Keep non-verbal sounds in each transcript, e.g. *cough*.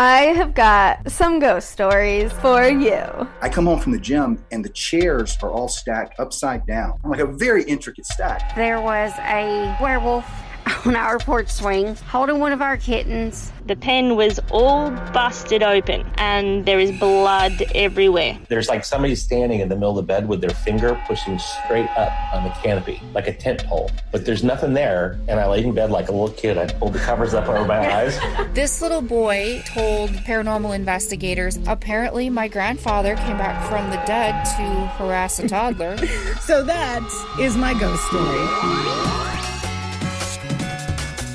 I have got some ghost stories for you. I come home from the gym and the chairs are all stacked upside down, like a very intricate stack. There was a werewolf *laughs* on our porch swing holding one of our kittens. The pen was all busted open and there is blood everywhere. There's like somebody standing in the middle of the bed with their finger pushing straight up on the canopy, like a tent pole. But there's nothing there. And I laid in bed like a little kid. I pulled the covers up over my eyes. *laughs* This little boy told paranormal investigators apparently my grandfather came back from the dead to harass a toddler. *laughs* So that is my ghost story.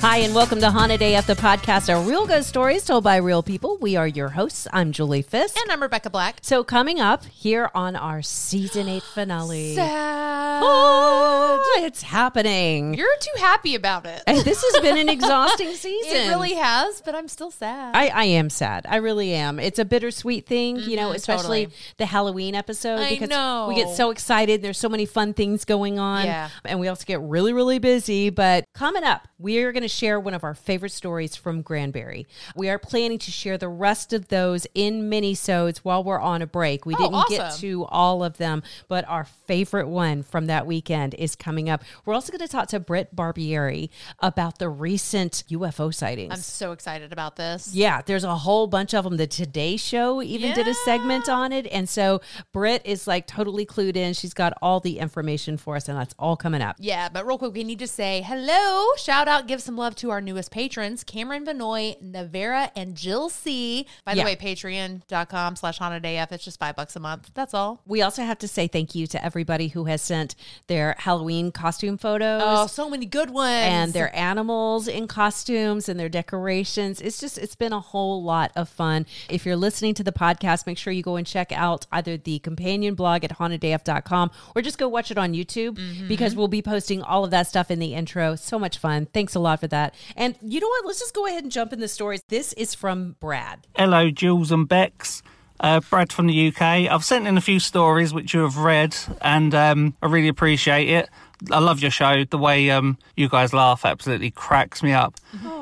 Hi, and welcome to Haunted AF, the podcast of real ghost stories told by real people. We are your hosts. I'm Julie Fisk. And I'm Rebecca Black. So, coming up here on our season eight finale. *gasps* Sad. Oh, it's happening. You're too happy about it. Hey, this has been an *laughs* exhausting season. It really has, but I'm still sad. I, I am sad. I really am. It's a bittersweet thing, you know, Mhm, especially totally. the Halloween episode I because know. we get so excited. There's so many fun things going on. Yeah. And we also get really, really busy. But coming up, we are going to share one of our favorite stories from Granbury. We are planning to share the rest of those in mini-sodes while we're on a break. We Oh, didn't get to all of them, but our favorite one from that weekend is coming up. We're also going to talk to Britt Barbieri about the recent UFO sightings. I'm so excited about this. Yeah, there's a whole bunch of them. The Today Show even did a segment on it. And so Britt is like totally clued in. She's got all the information for us, and that's all coming up. Yeah, but real quick, we need to say hello, shout out, give some love to our newest patrons, Cameron Benoit, Navera, and Jill C. By the Yeah. way, patreon.com slash haunted AF. It's just five bucks a month. That's all. We also have to say thank you to everybody who has sent their Halloween costume photos. Oh, so many good ones. and their animals in costumes and their decorations. It's just, it's been a whole lot of fun. If you're listening to the podcast, make sure you go and check out either the companion blog at hauntedaf.com or just go watch it on YouTube mm-hmm. because we'll be posting all of that stuff in the intro. So much fun. Thanks a lot for that. And you know what? Let's just go ahead and jump in the stories. This is from Brad. Hello, Jules and Bex. Uh, Brad from the UK. I've sent in a few stories which you have read, and um, I really appreciate it. I love your show. The way um, you guys laugh absolutely cracks me up.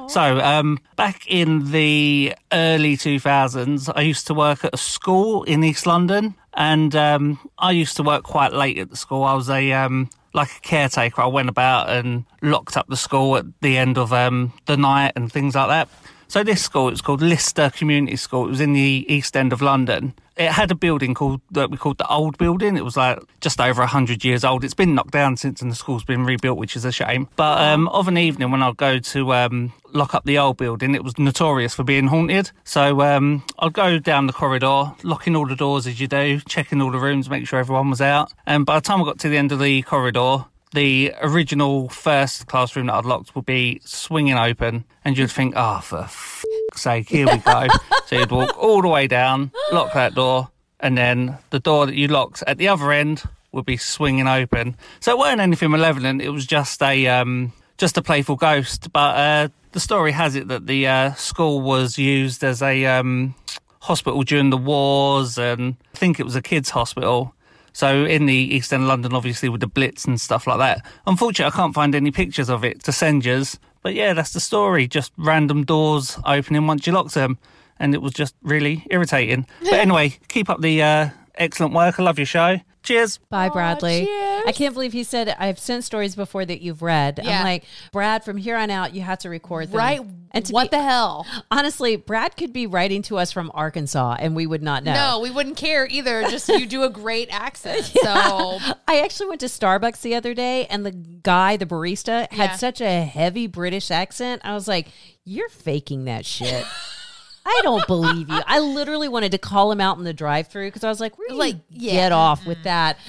So, um, back in the early 2000s, I used to work at a school in East London, and um, I used to work quite late at the school. I was a um, like a caretaker. I went about and locked up the school at the end of um, the night and things like that. So this school, it was called Lister Community School. It was in the East End of London. It had a building called that we called the Old Building. It was like just over hundred years old. It's been knocked down since, and the school's been rebuilt, which is a shame. But um, of an evening when I'd go to um, lock up the old building, it was notorious for being haunted. So um, I'd go down the corridor, locking all the doors as you do, checking all the rooms, make sure everyone was out. And by the time I got to the end of the corridor, the original first classroom that I'd locked would be swinging open, and you'd think, oh, for f- sake, here we go. *laughs* so you'd walk all the way down, lock that door, and then the door that you locked at the other end would be swinging open. So it weren't anything malevolent, it was just a. Um, just a playful ghost, but uh, the story has it that the uh, school was used as a um, hospital during the wars, and I think it was a kids' hospital. So in the East End of London, obviously with the Blitz and stuff like that. Unfortunately, I can't find any pictures of it to send yous. But yeah, that's the story. Just random doors opening once you locked them, and it was just really irritating. But *laughs* anyway, keep up the uh, excellent work. I love your show. Cheers. Bye, Bradley. cheers. I can't believe he said I've sent stories before that you've read. Yeah. I'm like, Brad, from here on out, you have to record them. right? And what be- the hell? Honestly, Brad could be writing to us from Arkansas and we would not know. No, we wouldn't care either. Just you do a great accent. *laughs* So I actually went to Starbucks the other day and the guy, the barista, had Yeah. such a heavy British accent. I was like, you're faking that shit. *laughs* I don't believe you. I literally wanted to call him out in the drive through because I was like, where do Like, you yeah, get off with that? *laughs*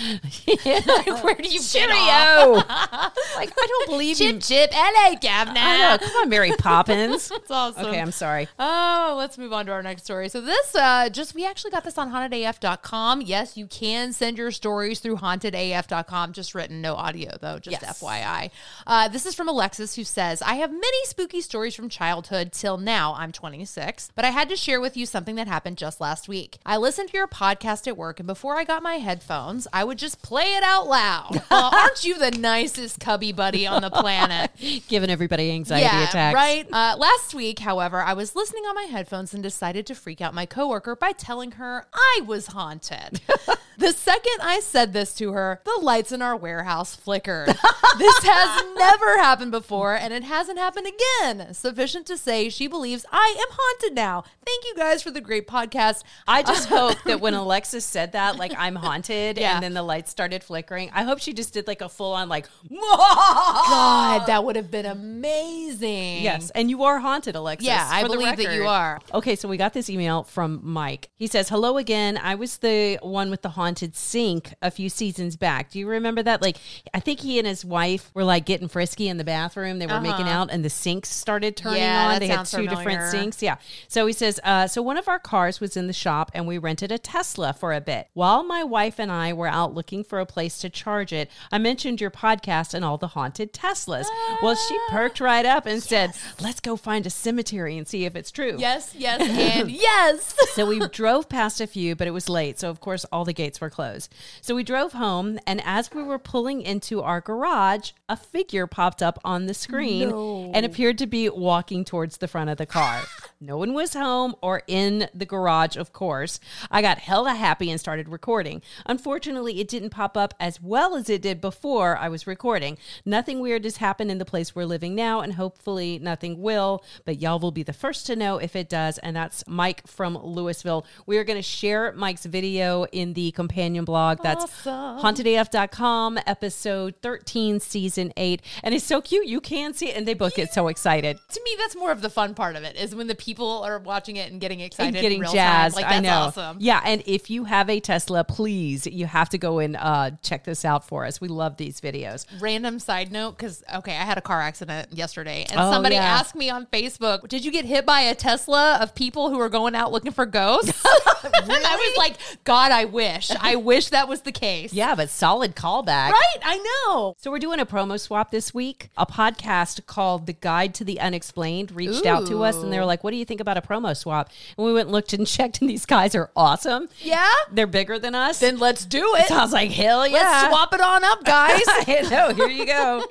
where do you get Cheerio. off? *laughs* like, I don't believe you. Chip chip, LA Gavna. I know. Come on, Mary *laughs* Poppins. That's awesome. Okay, I'm sorry. Oh, let's move on to our next story. So this uh just we actually got this on hauntedaf.com. Yes, you can send your stories through hauntedaf.com, just written, no audio though, just Yes. FYI. Uh, this is from Alexis who says, I have many spooky stories from childhood till now. I'm 26, but but I had to share with you something that happened just last week. I listened to your podcast at work, and before I got my headphones, I would just play it out loud. *laughs* Aren't you the nicest cubby buddy on the planet? *laughs* Giving everybody anxiety yeah, attacks. right. Uh, last week, however, I was listening on my headphones and decided to freak out my coworker by telling her I was haunted. *laughs* the second I said this to her, the lights in our warehouse flickered. this has never happened before, and it hasn't happened again. Sufficient to say, she believes I am haunted now. Thank you guys for the great podcast. I just hope that when Alexis said that, like I'm haunted, Yeah. and then the lights started flickering, I hope she just did like a full on like, *laughs* God, that would have been amazing. Yes, and you are haunted, Alexis. Yeah, I believe that you are. Okay, so we got this email from Mike. He says, "Hello again. I was the one with the haunted sink a few seasons back. Do you remember that? Like, I think he and his wife were like getting frisky in the bathroom. They were making Uh-huh. out, and the sinks started turning Yeah, on. They had two different sinks. Yeah. So he says, uh, so one of our cars was in the shop, and we rented a Tesla for a bit. While my wife and I were out looking for a place to charge it, I mentioned your podcast and all the haunted Teslas. Well, she perked right up and said, "Let's go find a cemetery and see if it's true." Yes, yes, *laughs* and yes. So we drove past a few, but it was late. So, of course, all the gates were closed. So we drove home, and as we were pulling into our garage, a figure popped up on the screen and appeared to be walking towards the front of the car. *gasps* no one was home or in the garage, of course. I got hella happy and started recording. Unfortunately, it didn't pop up as well as it did before I was recording. Nothing weird has happened in the place we're living now, and hopefully nothing will, but y'all will be the first to know if it does. And that's Mike from Louisville. We are going to share Mike's video in the companion blog. That's hauntedaf.com, episode 13, season 8. And it's so cute. You can see it, and they both get so excited. to me, that's more of the fun part of it is when the people are watching it and getting excited, and in getting real jazzed. Like that's I know. awesome. Yeah, and if you have a Tesla, please, you have to go and uh, check this out for us. We love these videos. Random side note, because okay, I had a car accident yesterday, and Oh, somebody yeah. asked me on Facebook, "Did you get hit by a Tesla of people who are going out looking for ghosts?" *laughs* And I was like, "God, I wish, I wish that was the case." Yeah, but solid callback. right. I know. So we're doing a promo swap this week. A podcast called The Guide to the Unexplained reached out to us and they were like, "What do you think about a promo swap?" And we went and looked and *laughs* checked, and these guys are awesome. Yeah. They're bigger than us. Then let's do it. so I was like, "Hell yeah!" Let's swap it on up, guys. *laughs* I know. Here you go.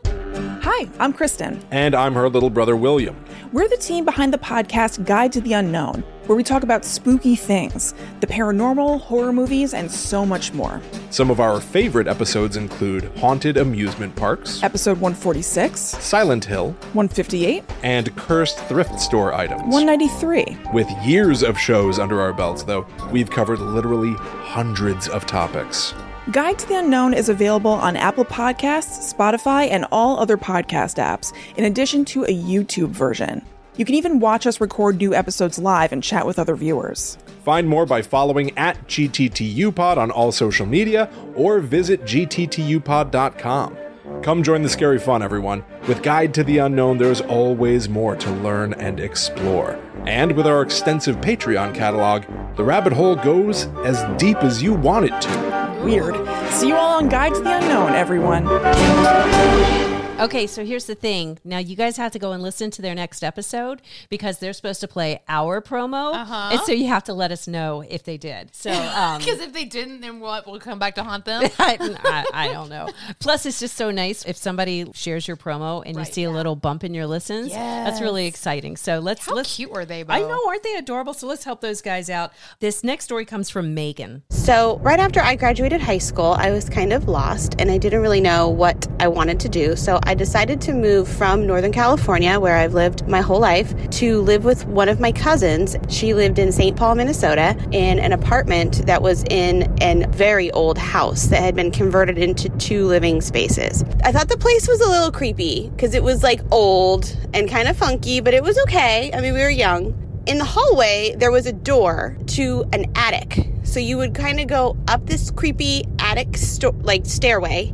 Hi, I'm Kristen. And I'm her little brother, William. We're the team behind the podcast Guide to the Unknown, where we talk about spooky things, the paranormal, horror movies, and so much more. Some of our favorite episodes include Haunted Amusement Parks, Episode 146, Silent Hill, 158, and Cursed Thrift Store items. 193. With years of shows under our belts, though, we've covered literally hundreds of topics. Guide to the Unknown is available on Apple Podcasts, Spotify, and all other podcast apps, in addition to a YouTube version. You can even watch us record new episodes live and chat with other viewers. Find more by following at GTTUpod on all social media or visit GTTUpod.com. Come join the scary fun, everyone. With Guide to the Unknown, there's always more to learn and explore. And with our extensive Patreon catalog, the rabbit hole goes as deep as you want it to. Weird. See you all on Guide to the Unknown, everyone. Okay, so here's the thing. Now you guys have to go and listen to their next episode because they're supposed to play our promo, Uh-huh. and so you have to let us know if they did. So, *laughs* um, Because if they didn't, then what? We'll come back to haunt them. *laughs* I, I, I don't know. Plus, it's just so nice if somebody shares your promo and you see a little bump in your listens. That's really exciting. So let's How let's. cute were they? Bo? I know, aren't they adorable? So let's help those guys out. This next story comes from Megan. So, right after I graduated high school, I was kind of lost and I didn't really know what I wanted to do. So, I decided to move from Northern California, where I've lived my whole life, to live with one of my cousins. She lived in St. Paul, Minnesota, in an apartment that was in a very old house that had been converted into two living spaces. I thought the place was a little creepy because it was like old and kind of funky, but it was okay. I mean, we were young. In the hallway, there was a door to an attic. So you would kind of go up this creepy attic sto- like stairway,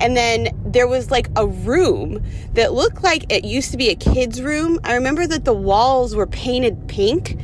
and then there was like a room that looked like it used to be a kid's room. I remember that the walls were painted pink,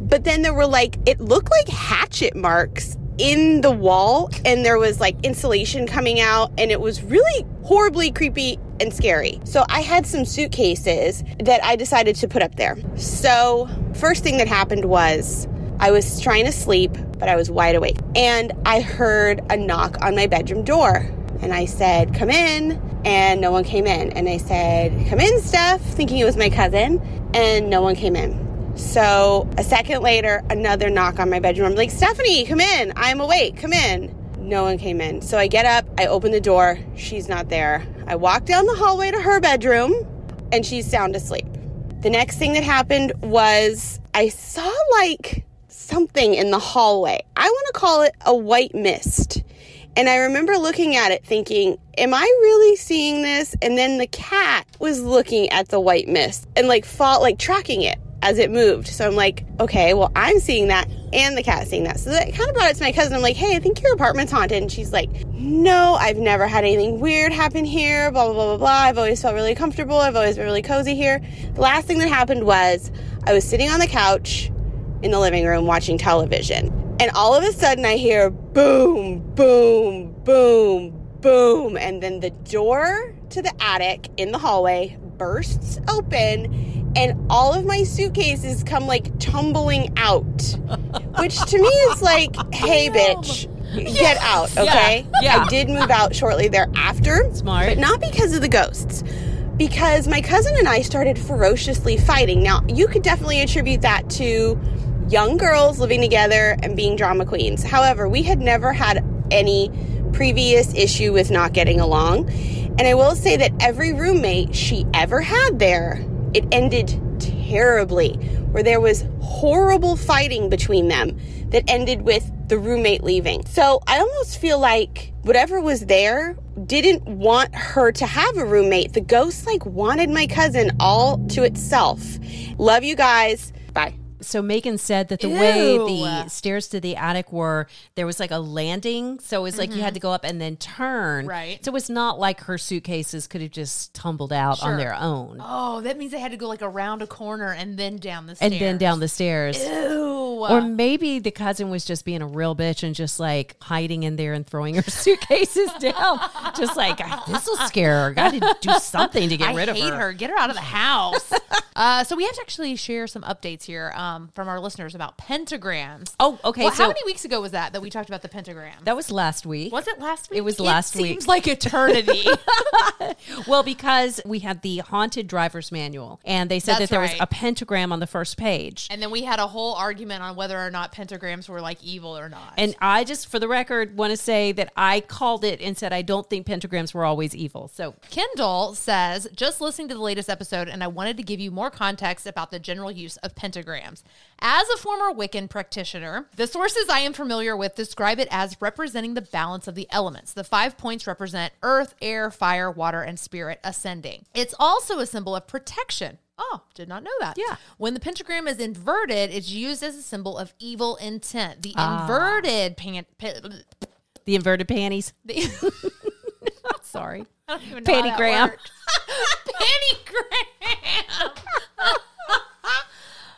but then there were like it looked like hatchet marks in the wall and there was like insulation coming out and it was really horribly creepy and scary. So I had some suitcases that I decided to put up there. So first thing that happened was I was trying to sleep, but I was wide awake. And I heard a knock on my bedroom door. And I said, Come in. And no one came in. And I said, Come in, Steph, thinking it was my cousin. And no one came in. So a second later, another knock on my bedroom. I'm like, Stephanie, come in. I'm awake. Come in. No one came in. So I get up, I open the door. She's not there. I walk down the hallway to her bedroom, and she's sound asleep. The next thing that happened was I saw like something in the hallway. I want to call it a white mist. And I remember looking at it thinking, am I really seeing this? And then the cat was looking at the white mist and like fought, like tracking it as it moved. So I'm like, okay, well, I'm seeing that and the cat seeing that. So that kind of brought it to my cousin. I'm like, hey, I think your apartment's haunted. And she's like, no, I've never had anything weird happen here, blah, blah, blah, blah, blah. I've always felt really comfortable. I've always been really cozy here. The last thing that happened was I was sitting on the couch in the living room watching television. And all of a sudden I hear boom, boom, boom, boom. And then the door to the attic in the hallway bursts open and all of my suitcases come like tumbling out. Which to me is like, hey, bitch, get out, okay? Yeah, yeah. I did move out shortly thereafter. Smart. But not because of the ghosts. Because my cousin and I started ferociously fighting. Now, you could definitely attribute that to young girls living together and being drama queens. However, we had never had any previous issue with not getting along. And I will say that every roommate she ever had there, it ended terribly, where there was horrible fighting between them that ended with the roommate leaving. So I almost feel like whatever was there didn't want her to have a roommate. The ghost like wanted my cousin all to itself. Love you guys. Bye. So Megan said that the way the stairs to the attic were, there was like a landing. So it was like you had to go up and then turn. Mm-hmm. Right. So it's not like her suitcases could have just tumbled out on their own. Oh, that means they had to go like around a corner and then down the stairs. And then down the stairs. Ew. Or maybe the cousin was just being a real bitch and just like hiding in there and throwing her *laughs* suitcases down. Just like, this will scare her. Got to do something to get I rid of hate her. her. Get her out of the house. *laughs* uh, so we have to actually share some updates here um, Um, from our listeners about pentagrams. Oh, okay. Well, so how many weeks ago was that that we talked about the pentagram? that was last week. was it last week? It was last week. Seems like eternity. *laughs* *laughs* Well, because we had the haunted driver's manual, and they said That's that there right. was a pentagram on the first page. and then we had a whole argument on whether or not pentagrams were like evil or not. And I just, for the record, want to say that I called it and said I don't think pentagrams were always evil. So Kendall says, just listening to the latest episode, and I wanted to give you more context about the general use of pentagrams. As a former Wiccan practitioner, the sources I am familiar with describe it as representing the balance of the elements. The five points represent earth, air, fire, water, and spirit ascending. It's also a symbol of protection. Oh, did not know that. Yeah. When the pentagram is inverted, it's used as a symbol of evil intent. The Ah. inverted pan- pa- the inverted panties. *laughs* the *laughs* Sorry. I don't even know how that Pantygram. *laughs* Pantygram.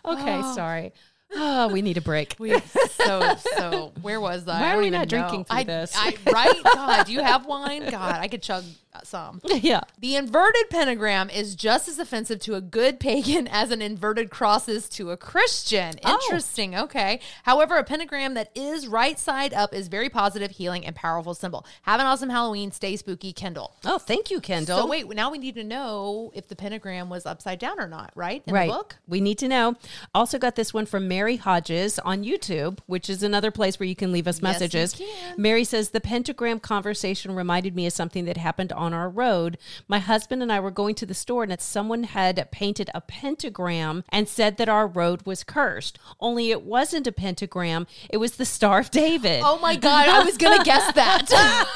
Okay, Oh. sorry. Oh, we need a break. *laughs* We so so. Where was I? Why are we not drinking through I, this? I, right? God, do you have wine? God, I could chug some. *laughs* yeah. The inverted pentagram is just as offensive to a good pagan *laughs* as an inverted cross is to a Christian. Oh. Interesting. Okay. However, a pentagram that is right side up is very positive, healing, and powerful symbol. Have an awesome Halloween. Stay spooky, Kendall. Oh, thank you, Kendall. So wait, now we need to know if the pentagram was upside down or not, right? In right. the book. We need to know. Also got this one from Mary Hodges on YouTube, which is another place where you can leave us messages. can. Mary says the pentagram conversation reminded me of something that happened on our road. My husband and I were going to the store and that someone had painted a pentagram and said that our road was cursed. Only it wasn't a pentagram, it was the Star of David. Oh my God, I was going to guess that.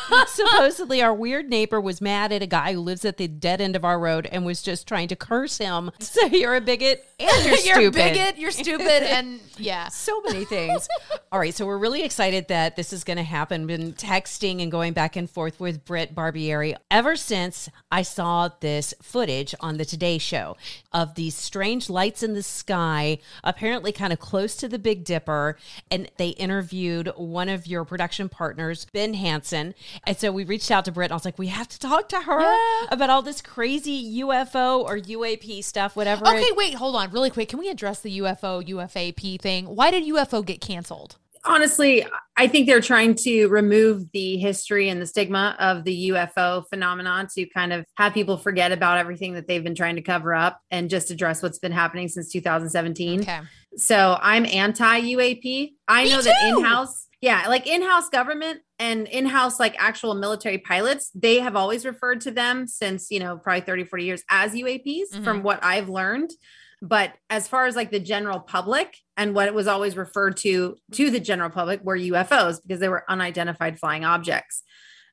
*laughs* Supposedly, our weird neighbor was mad at a guy who lives at the dead end of our road and was just trying to curse him. *laughs* So you're a bigot and you're, stupid. *laughs* you're a bigot, you're stupid, and yeah. So many things. All right, so we're really excited that this is going to happen. Been texting and going back and forth with Britt Barbieri ever since I saw this footage on the Today Show of these strange lights in the sky, apparently kind of close to the Big Dipper, and they interviewed one of your production partners, Ben Hansen. And so we reached out to Britt, and I was like, we have to talk to her Yeah. about all this crazy UFO or UAP stuff, whatever. Okay, it- wait, hold on, really quick. Can we address the UFO UFAP thing? Why did UFO get canceled? Honestly, I think they're trying to remove the history and the stigma of the UFO phenomenon to kind of have people forget about everything that they've been trying to cover up and just address what's been happening since 2017. Okay. So I'm anti UAP. I Me know that in house, yeah, like in house government and in house, like actual military pilots, they have always referred to them since, you know, probably 30, 40 years as UAPs from Mhm. what I've learned. But as far as like the general public and what it was always referred to to the general public were UFOs because they were unidentified flying objects.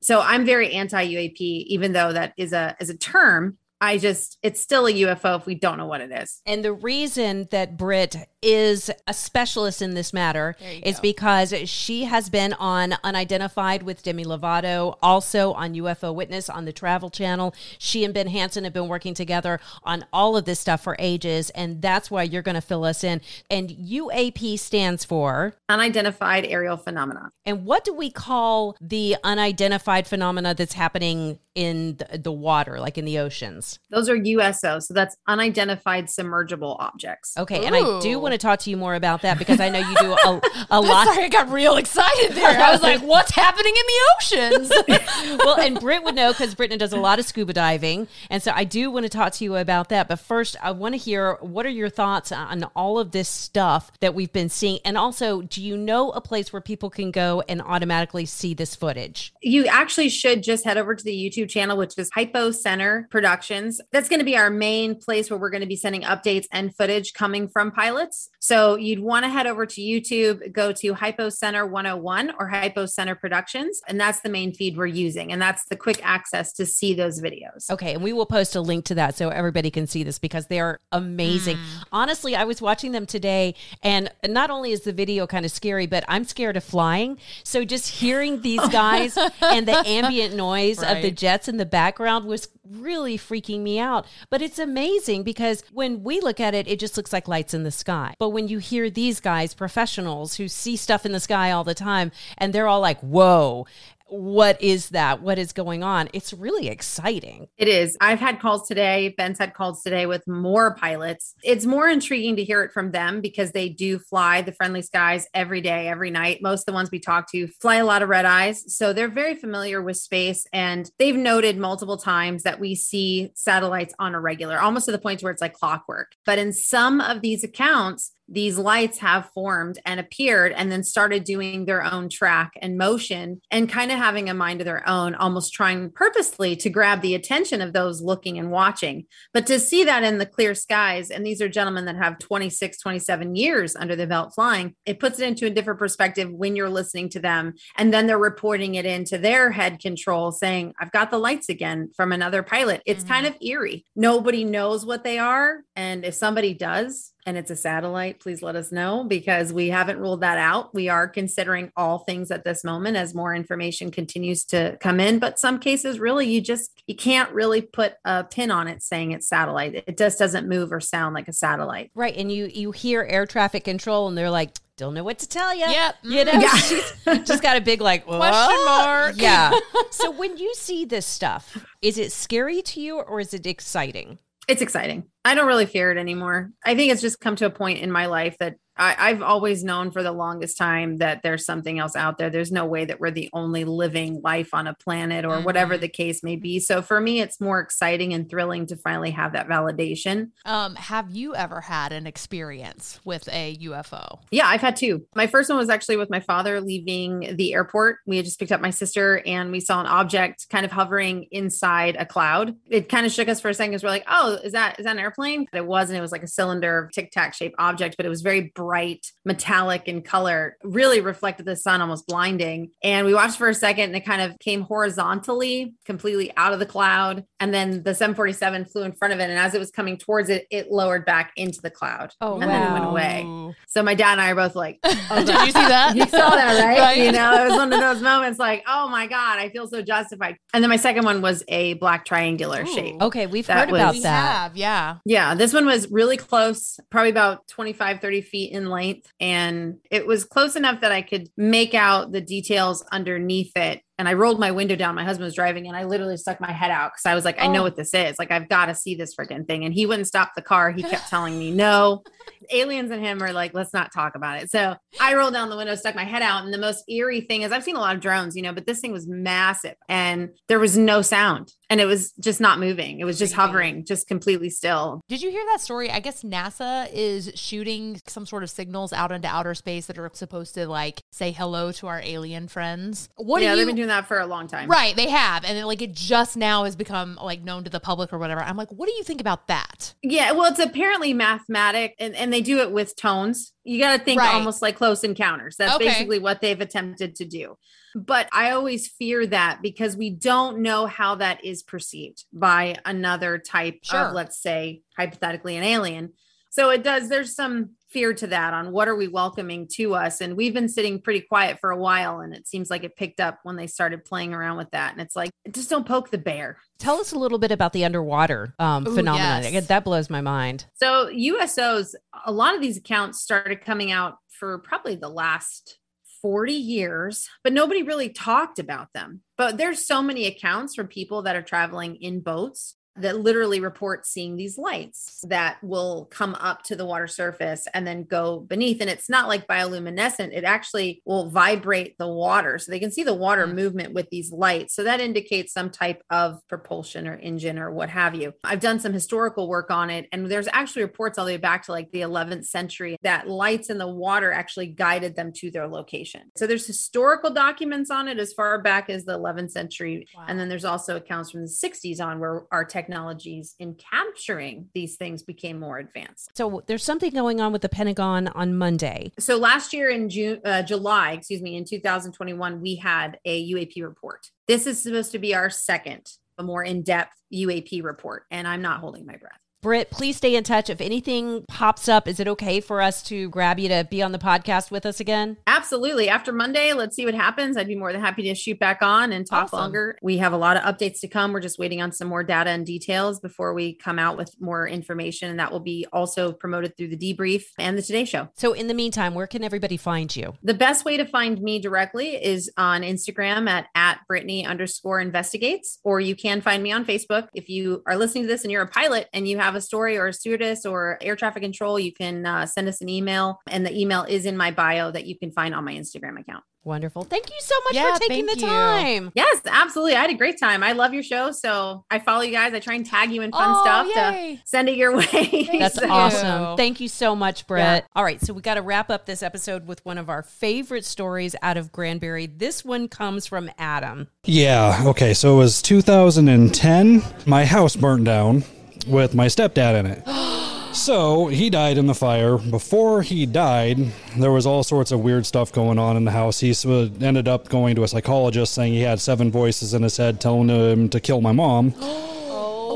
So I'm very anti UAP, even though that is a is a term. I just it's still a UFO if we don't know what it is. And the reason that Britt is a specialist in this matter is go. because she has been on Unidentified with Demi Lovato, also on UFO Witness on the Travel Channel. She and Ben Hansen have been working together on all of this stuff for ages, and that's why you're going to fill us in. And UAP stands for Unidentified aerial phenomena. And what do we call the unidentified phenomena that's happening in the, water, like in the oceans? Those are USO. So that's unidentified submergible objects. Okay, and I do Ooh. Want to talk to you more about that because I know you do a, a *laughs* lot. Sorry, I got real excited there. I was like, *laughs* what's happening in the oceans? *laughs* well, and Britt would know because Brittany does a lot of scuba diving. And so I do want to talk to you about that. But first, I want to hear what are your thoughts on all of this stuff that we've been seeing? And also, do you know a place where people can go and automatically see this footage? You actually should just head over to the YouTube channel, which is Hypo Center Productions. That's going to be our main place where we're going to be sending updates and footage coming from pilots. So you'd want to head over to YouTube, go to Hypo Center 101 or Hypo Center Productions, and that's the main feed we're using. And that's the quick access to see those videos. Okay, and we will post a link to that so everybody can see this because they're amazing. Mm. Honestly, I was watching them today, and not only is the video kind of scary, but I'm scared of flying. So just hearing these *laughs* guys and the *laughs* ambient noise of the jets in the background was really freaking me out. But it's amazing because when we look at it, it just looks like lights in the sky. But when you hear these guys, professionals who see stuff in the sky all the time, and they're all like, whoa. What is that? What is going on? It's really exciting. It is. I've had calls today. Ben's had calls today with more pilots. It's more intriguing to hear it from them because they do fly the friendly skies every day, every night. Most of the ones we talk to fly a lot of red eyes. So they're very familiar with space. And they've noted multiple times that we see satellites on a regular, almost to the point where it's like clockwork. But in some of these accounts, these lights have formed and appeared and then started doing their own track and motion and kind of having a mind of their own, almost trying purposely to grab the attention of those looking and watching. But to see that in the clear skies, and these are gentlemen that have 26, 27 years under the belt flying, it puts it into a different perspective when you're listening to them. And then they're reporting it into their head control saying, I've got the lights again from another pilot. It's kind mm. of eerie. Nobody knows what they are. And if somebody does, and it's a satellite, please let us know because we haven't ruled that out. We are considering all things at this moment as more information continues to come in. But some cases, really, you just you can't really put a pin on it saying it's satellite. It just doesn't move or sound like a satellite. Right. And you you hear air traffic control and they're like, don't know what to tell you. Yep. You know, Yeah. Mm-hmm. *laughs* she's just got a big like *laughs* Question mark. Yeah. *laughs* so when you see this stuff, is it scary to you or is it exciting? It's exciting. I don't really fear it anymore. I think it's just come to a point in my life that I, I've always known for the longest time that there's something else out there. There's no way that we're the only living life on a planet or whatever the case may be. So for me, it's more exciting and thrilling to finally have that validation. Um, have you ever had an experience with a UFO? Yeah, I've had two. My first one was actually with my father leaving the airport. We had just picked up my sister and we saw an object kind of hovering inside a cloud. It kind of shook us for a second because we're like, oh, is that is that an airplane? But it wasn't. It was like a cylinder tic tac shaped object, but it was very bright bright metallic in color, really reflected the sun, almost blinding. And we watched for a second and it kind of came horizontally, completely out of the cloud. And then the 747 flew in front of it. And as it was coming towards it, it lowered back into the cloud. Oh, and then it went away. So my dad and I are both like, oh, *laughs* Did you see that? *laughs* you saw that, right? Right. You know, it was one of those moments like, oh my God, I feel so justified. And then my second one was a black triangular shape. Okay, we've That heard about was- that. Have, yeah. Yeah, this one was really close, probably about 25, 30 feet in length. And it was close enough that I could make out the details underneath it. And I rolled my window down. My husband was driving and I literally stuck my head out because I was like, I know Oh. what this is. Like, I've got to see this freaking thing. And he wouldn't stop the car. He kept *laughs* telling me, no. Aliens and him are like, let's not talk about it. So I rolled down the window, stuck my head out. And the most eerie thing is, I've seen a lot of drones, you know, but this thing was massive and there was no sound and it was just not moving. It was just hovering, just completely still. Did you hear that story? I guess NASA is shooting some sort of signals out into outer space that are supposed to like say hello to our alien friends. What yeah, do they've you been doing that for a long time. Right, they have. And it, like it just now has become like known to the public or whatever. I'm like, what do you think about that? Yeah, well, it's apparently mathematic, and, and they do it with tones. You got to think Right. almost like close encounters. That's Okay. basically what they've attempted to do. But I always fear that because we don't know how that is perceived by another type Sure. of, let's say, hypothetically, an alien. So it does, there's some fear to that on what are we welcoming to us. And we've been sitting pretty quiet for a while, and it seems like it picked up when they started playing around with that. And it's like, just don't poke the bear. Tell us a little bit about the underwater um, Ooh, phenomenon. yes. That blows my mind. So USOs, a lot of these accounts started coming out for probably the last 40 years, but nobody really talked about them. But there's so many accounts from people that are traveling in boats that literally report seeing these lights that will come up to the water surface and then go beneath. And it's not like bioluminescent, it actually will vibrate the water. So they can see the water mm. movement with these lights. So that indicates some type of propulsion or engine or what have you. I've done some historical work on it, and there's actually reports all the way back to like the 11th century that lights in the water actually guided them to their location. So there's historical documents on it as far back as the 11th century. And then there's also accounts from the 60s on where our technologies in capturing these things became more advanced. So there's something going on with the Pentagon on Monday. So last year in June, uh, July, excuse me, in 2021, we had a UAP report. This is supposed to be our second, a more in-depth UAP report, and I'm not holding my breath. Britt, please stay in touch. If anything pops up, is it okay for us to grab you to be on the podcast with us again? Absolutely. After Monday, let's see what happens. I'd be more than happy to shoot back on and talk Awesome. longer. We have a lot of updates to come. We're just waiting on some more data and details before we come out with more information. And that will be also promoted through the debrief and the Today Show. So, in the meantime, where can everybody find you? The best way to find me directly is on Instagram at, at Brittany underscore investigates, or you can find me on Facebook. If you are listening to this and you're a pilot and you have a story or a stewardess or air traffic control, you can uh, send us an email. And the email is in my bio that you can find on my Instagram account. Wonderful. Thank you so much Yeah, for taking the thank you. time. Yes, absolutely. I had a great time. I love your show. So I follow you guys. I try and tag you in fun Oh, stuff yay. to send it your way. That's So- awesome. Thank you so much, Britt. All right, so we got to wrap up this episode with one of our favorite stories out of Granbury. This one comes from Adam. Yeah, okay, so it was 2010. My house burnt down with my stepdad in it. *gasps* So he died in the fire. Before he died, there was all sorts of weird stuff going on in the house. He uh, ended up going to a psychologist saying he had seven voices in his head telling him to kill my mom. *gasps* *gasps* Oh.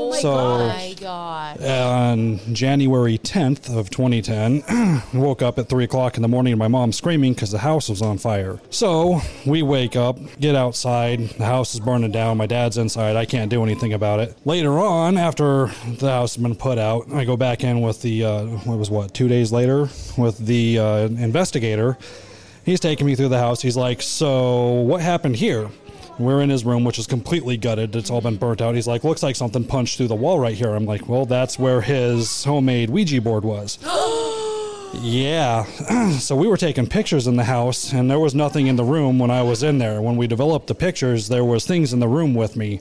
Oh my So- god. On January 10th of 2010, I *clears throat* woke up at 3 o'clock in the morning and my mom screaming because the house was on fire. So we wake up, get outside, the house is burning down, my dad's inside, I can't do anything about it. Later on, after the house has been put out, I go back in with the, uh, what was what, two days later, with the uh, investigator. He's taking me through the house. He's like, So what happened here? We're in his room, which is completely gutted. It's all been burnt out. He's like, looks like something punched through the wall right here. I'm like, well, that's where his homemade Ouija board was. *gasps* yeah. *clears throat* so we were taking pictures in the house, and there was nothing in the room when I was in there. When we developed the pictures, there was things in the room with me.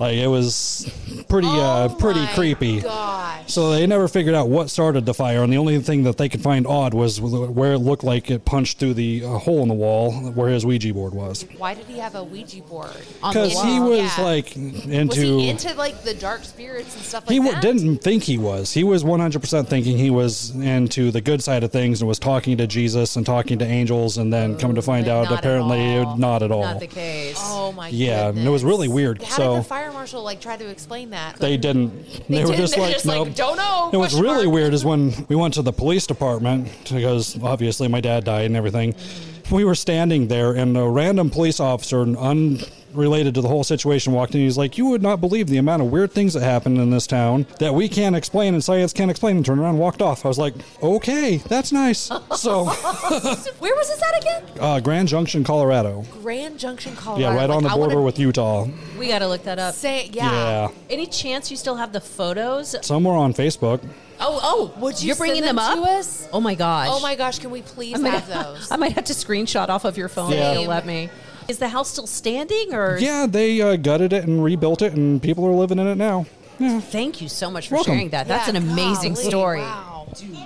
Like it was pretty uh pretty creepy. Gosh. So they never figured out what started the fire, and the only thing that they could find odd was where it looked like it punched through the uh, hole in the wall where his Ouija board was. Why did he have a Ouija board? Because he was Yeah. like Was into. he into like the dark spirits and stuff like he that? didn't think he was. He was 100% thinking he was into the good side of things and was talking to Jesus and talking to angels, and then come to find out, at apparently, all. not at all. Not the case. Oh my god. yeah, and it was really weird. How so fire marshal like try to explain that? they didn't. They, They were didn't. just like, just like, nope. "Don't know," It was really mark. weird is when we went to the police department because obviously my dad died and everything. Mm-hmm. We were standing there, and a random police officer, unrelated to the whole situation, walked in. He's like, "You would not believe the amount of weird things that happen in this town that we can't explain and science can't explain." And turned around, and walked off. I was like, "Okay, that's nice." So, *laughs* Where was this at again? uh, Grand Junction, Colorado. Grand Junction, Colorado. Yeah, right Like, on the I border wanna with Utah. We got to look that up. Say yeah. Yeah. Any chance you still have the photos? Somewhere on Facebook. Oh, oh, would you You're bringing send them up? to us? Oh my gosh. Oh my gosh, can we please I might, have those? I might have to screenshot off of your phone Yeah. if you'll let me. Is the house still standing or? Yeah, they uh, gutted it and rebuilt it, and people are living in it now. Yeah. Thank you so much for Welcome. sharing that. That's Yeah, an amazing golly, story. Wow, dude.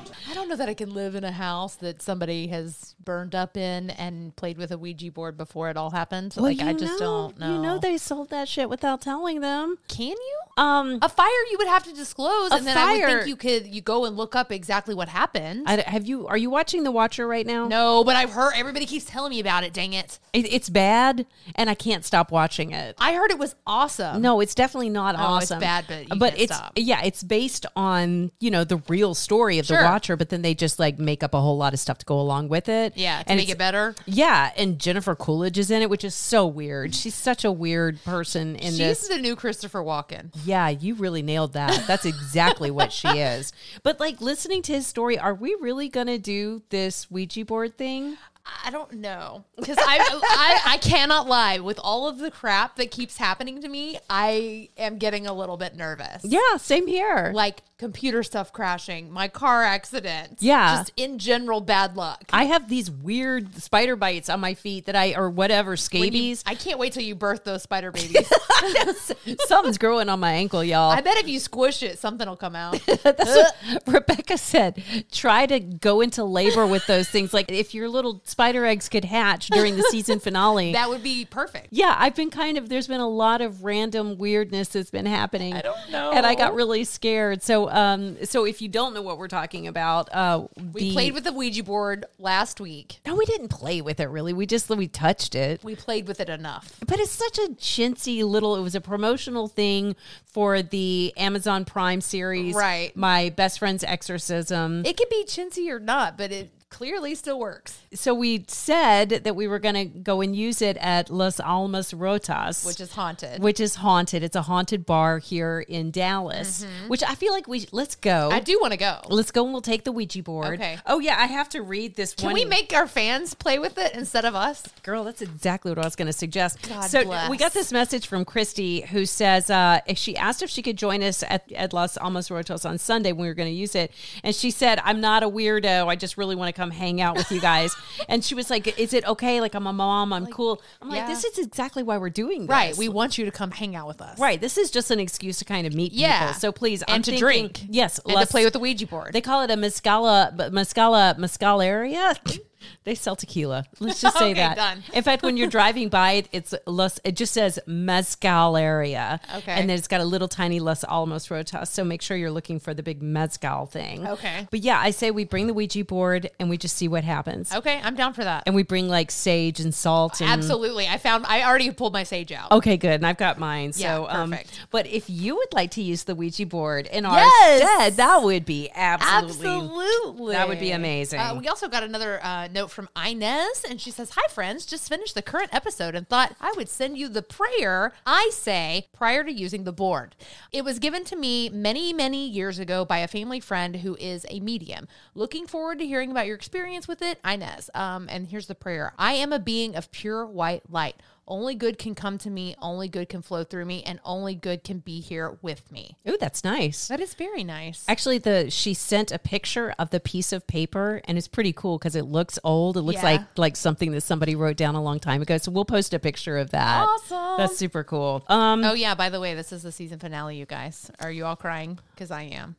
Don't know that I can live in a house that somebody has burned up in and played with a Ouija board before it all happened. Well, like I just know- don't know. You know they sold that shit without telling them. Can you? Um, A fire you would have to disclose, and then I would fire- think you could you go and look up exactly what happened. I, have you? Are you watching The Watcher right now? no, but I've heard everybody keeps telling me about it. Dang it! It, it's bad, and I can't stop watching it. I heard it was awesome. No, it's definitely not Oh, it's awesome. bad, but but it's stop. yeah, it's based on you know the real story of Sure. the Watcher, but then they just like make up a whole lot of stuff to go along with it. Yeah, to and make it better. Yeah, and Jennifer Coolidge is in it, which is so weird. She's such a weird person in She's this. the new Christopher Walken. Yeah, you really nailed that. That's exactly what she is. But like listening to his story, are we really gonna do this Ouija board thing? I don't know because I, I I cannot lie with all of the crap that keeps happening to me. I am getting a little bit nervous. Yeah, same here. like computer stuff crashing, my car accident. Yeah. just in general bad luck. I have these weird spider bites on my feet that I or whatever When you- scabies. I can't wait till you birth those spider *laughs* babies. *laughs* Something's growing on my ankle, y'all. I bet if you squish it, something will come out. *laughs* That's what Rebecca said. Try to go into labor with those things. Like if your little spider eggs could hatch during the season finale. *laughs* that would be perfect. yeah, I've been kind of. There's been a lot of random weirdness that's been happening. I don't know. and I got really scared. So, um, so if you don't know what we're talking about, uh, We the- played with the Ouija board last week. No, we didn't play with it really. We just we touched it. We played with it enough. But it's such a chintzy little. It was a promotional thing for the Amazon Prime series, Right. My best friend's exorcism. It could be chintzy or not, but it clearly still works, so we said that we were going to go and use it at Las Almas Rotas, which is haunted. which is haunted. It's a haunted bar here in Dallas, which I feel like we let's go. Mm-hmm. I do want to go. Let's go and we'll take the Ouija board. Okay. Oh yeah, I have to read this one. Can one. we make our fans play with it instead of us? Girl, that's exactly what I was going to suggest. God so bless. we got this message from Christy who says uh, if she asked if she could join us at, at Los Alamos Rotos on Sunday when we were going to use it, and she said, "I'm not a weirdo. I just really want to come hang out with you guys." *laughs* and she was like, "Is it okay? Like I'm a mom. I'm cool." I'm like, "This is exactly why we're doing this." Right. We want you to come hang out with us. Right. This is just an excuse to kind of meet Yeah. people. So please, And I'm to thinking- drink. Yes. And let's- to play with the Ouija board. They call it a mescala, but mescala, mescalaria. *laughs* They sell tequila. Let's just say *laughs* Okay, that. done. In fact, when you're driving by it, it's Los, it just says mezcal area. Okay. And then it's got a little tiny Los Alamos Rotas. So make sure you're looking for the big mezcal thing. Okay. But yeah, I say we bring the Ouija board and we just see what happens. okay, I'm down for that. And we bring like sage and salt and Absolutely. I found I already pulled my sage out. Okay, good. And I've got mine. So, Yeah, um, perfect. but if you would like to use the Ouija board in our Yes! stead, that would be absolutely, Absolutely. that would be amazing. Uh, we also got another uh, note from Inez, and she says, Hi, friends. Just finished the current episode and thought I would send you the prayer I say prior to using the board. It was given to me many, many years ago by a family friend who is a medium. Looking forward to hearing about your experience with it, Inez. Um, and here's the prayer I am a being of pure white light. Only good can come to me, only good can flow through me, and only good can be here with me. Oh, that's nice. That is very nice. Actually, the she sent a picture of the piece of paper, and it's pretty cool because it looks old. It looks Yeah. like like something that somebody wrote down a long time ago. So we'll post a picture of that. Awesome. That's super cool. Um, oh yeah, by the way, this is the season finale, you guys. Are you all crying? Because I am.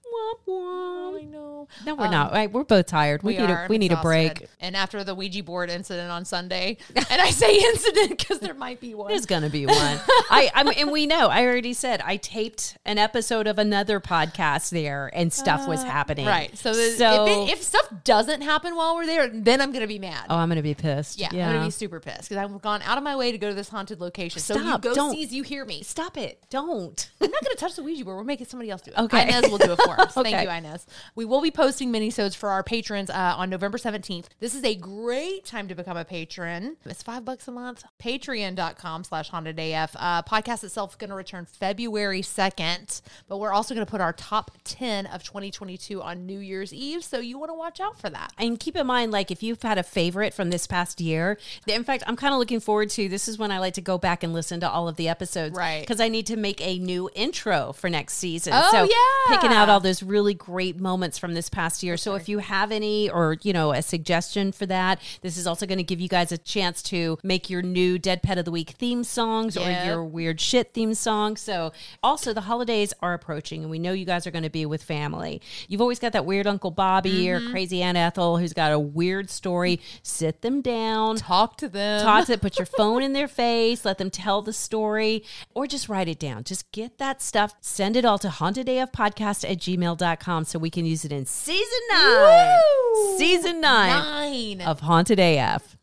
I know. no, we're Um, not. Right, We're both tired. We, need are. a we need a break. And after the Ouija board incident on Sunday, *laughs* and I say incident because there might be one. There's gonna be one. I, I mean, and we know. I already said I taped an episode of another podcast there, and stuff was happening. Uh, Right. So, so if, it, if stuff doesn't happen while we're there, then I'm gonna be mad. oh, I'm gonna be pissed. Yeah, I'm gonna be super pissed because I've gone out of my way to go to this haunted location. so you Stop, go don't. sees, you hear me. Stop it! Don't. I'm not gonna touch the Ouija board. We're making somebody else do it. Okay. Inez will do it for us. *laughs* Okay. Thank you, Inez. We will be posting minisodes for our patrons uh, on November 17th. This is a great time to become a patron. It's five bucks a month. Patreon.com slash Haunted AF. Uh, podcast itself is going to return February 2nd, but we're also going to put our top 10 of 2022 on New Year's Eve. So you want to watch out for that. And keep in mind, like if you've had a favorite from this past year, in fact, I'm kind of looking forward to this is when I like to go back and listen to all of the episodes, Right. Because I need to make a new intro for next season. Oh, so yeah. picking out all those really great moments from this past year. So if you have any or you know a suggestion for that, this is also going to give you guys a chance to make your new Dead Pet of the Week theme songs Yep. or your weird shit theme song. So also the holidays are approaching, and we know you guys are going to be with family. You've always got that weird Uncle Bobby or mm-hmm. crazy Aunt Ethel who's got a weird story. Sit them down, talk to them, talk to put your *laughs* phone in their face, let them tell the story, or just write it down. Just get that stuff, send it all to hauntedafpodcast at gmail.com so we can use it in season nine. Woo! Season nine, Nine. of Haunted AF.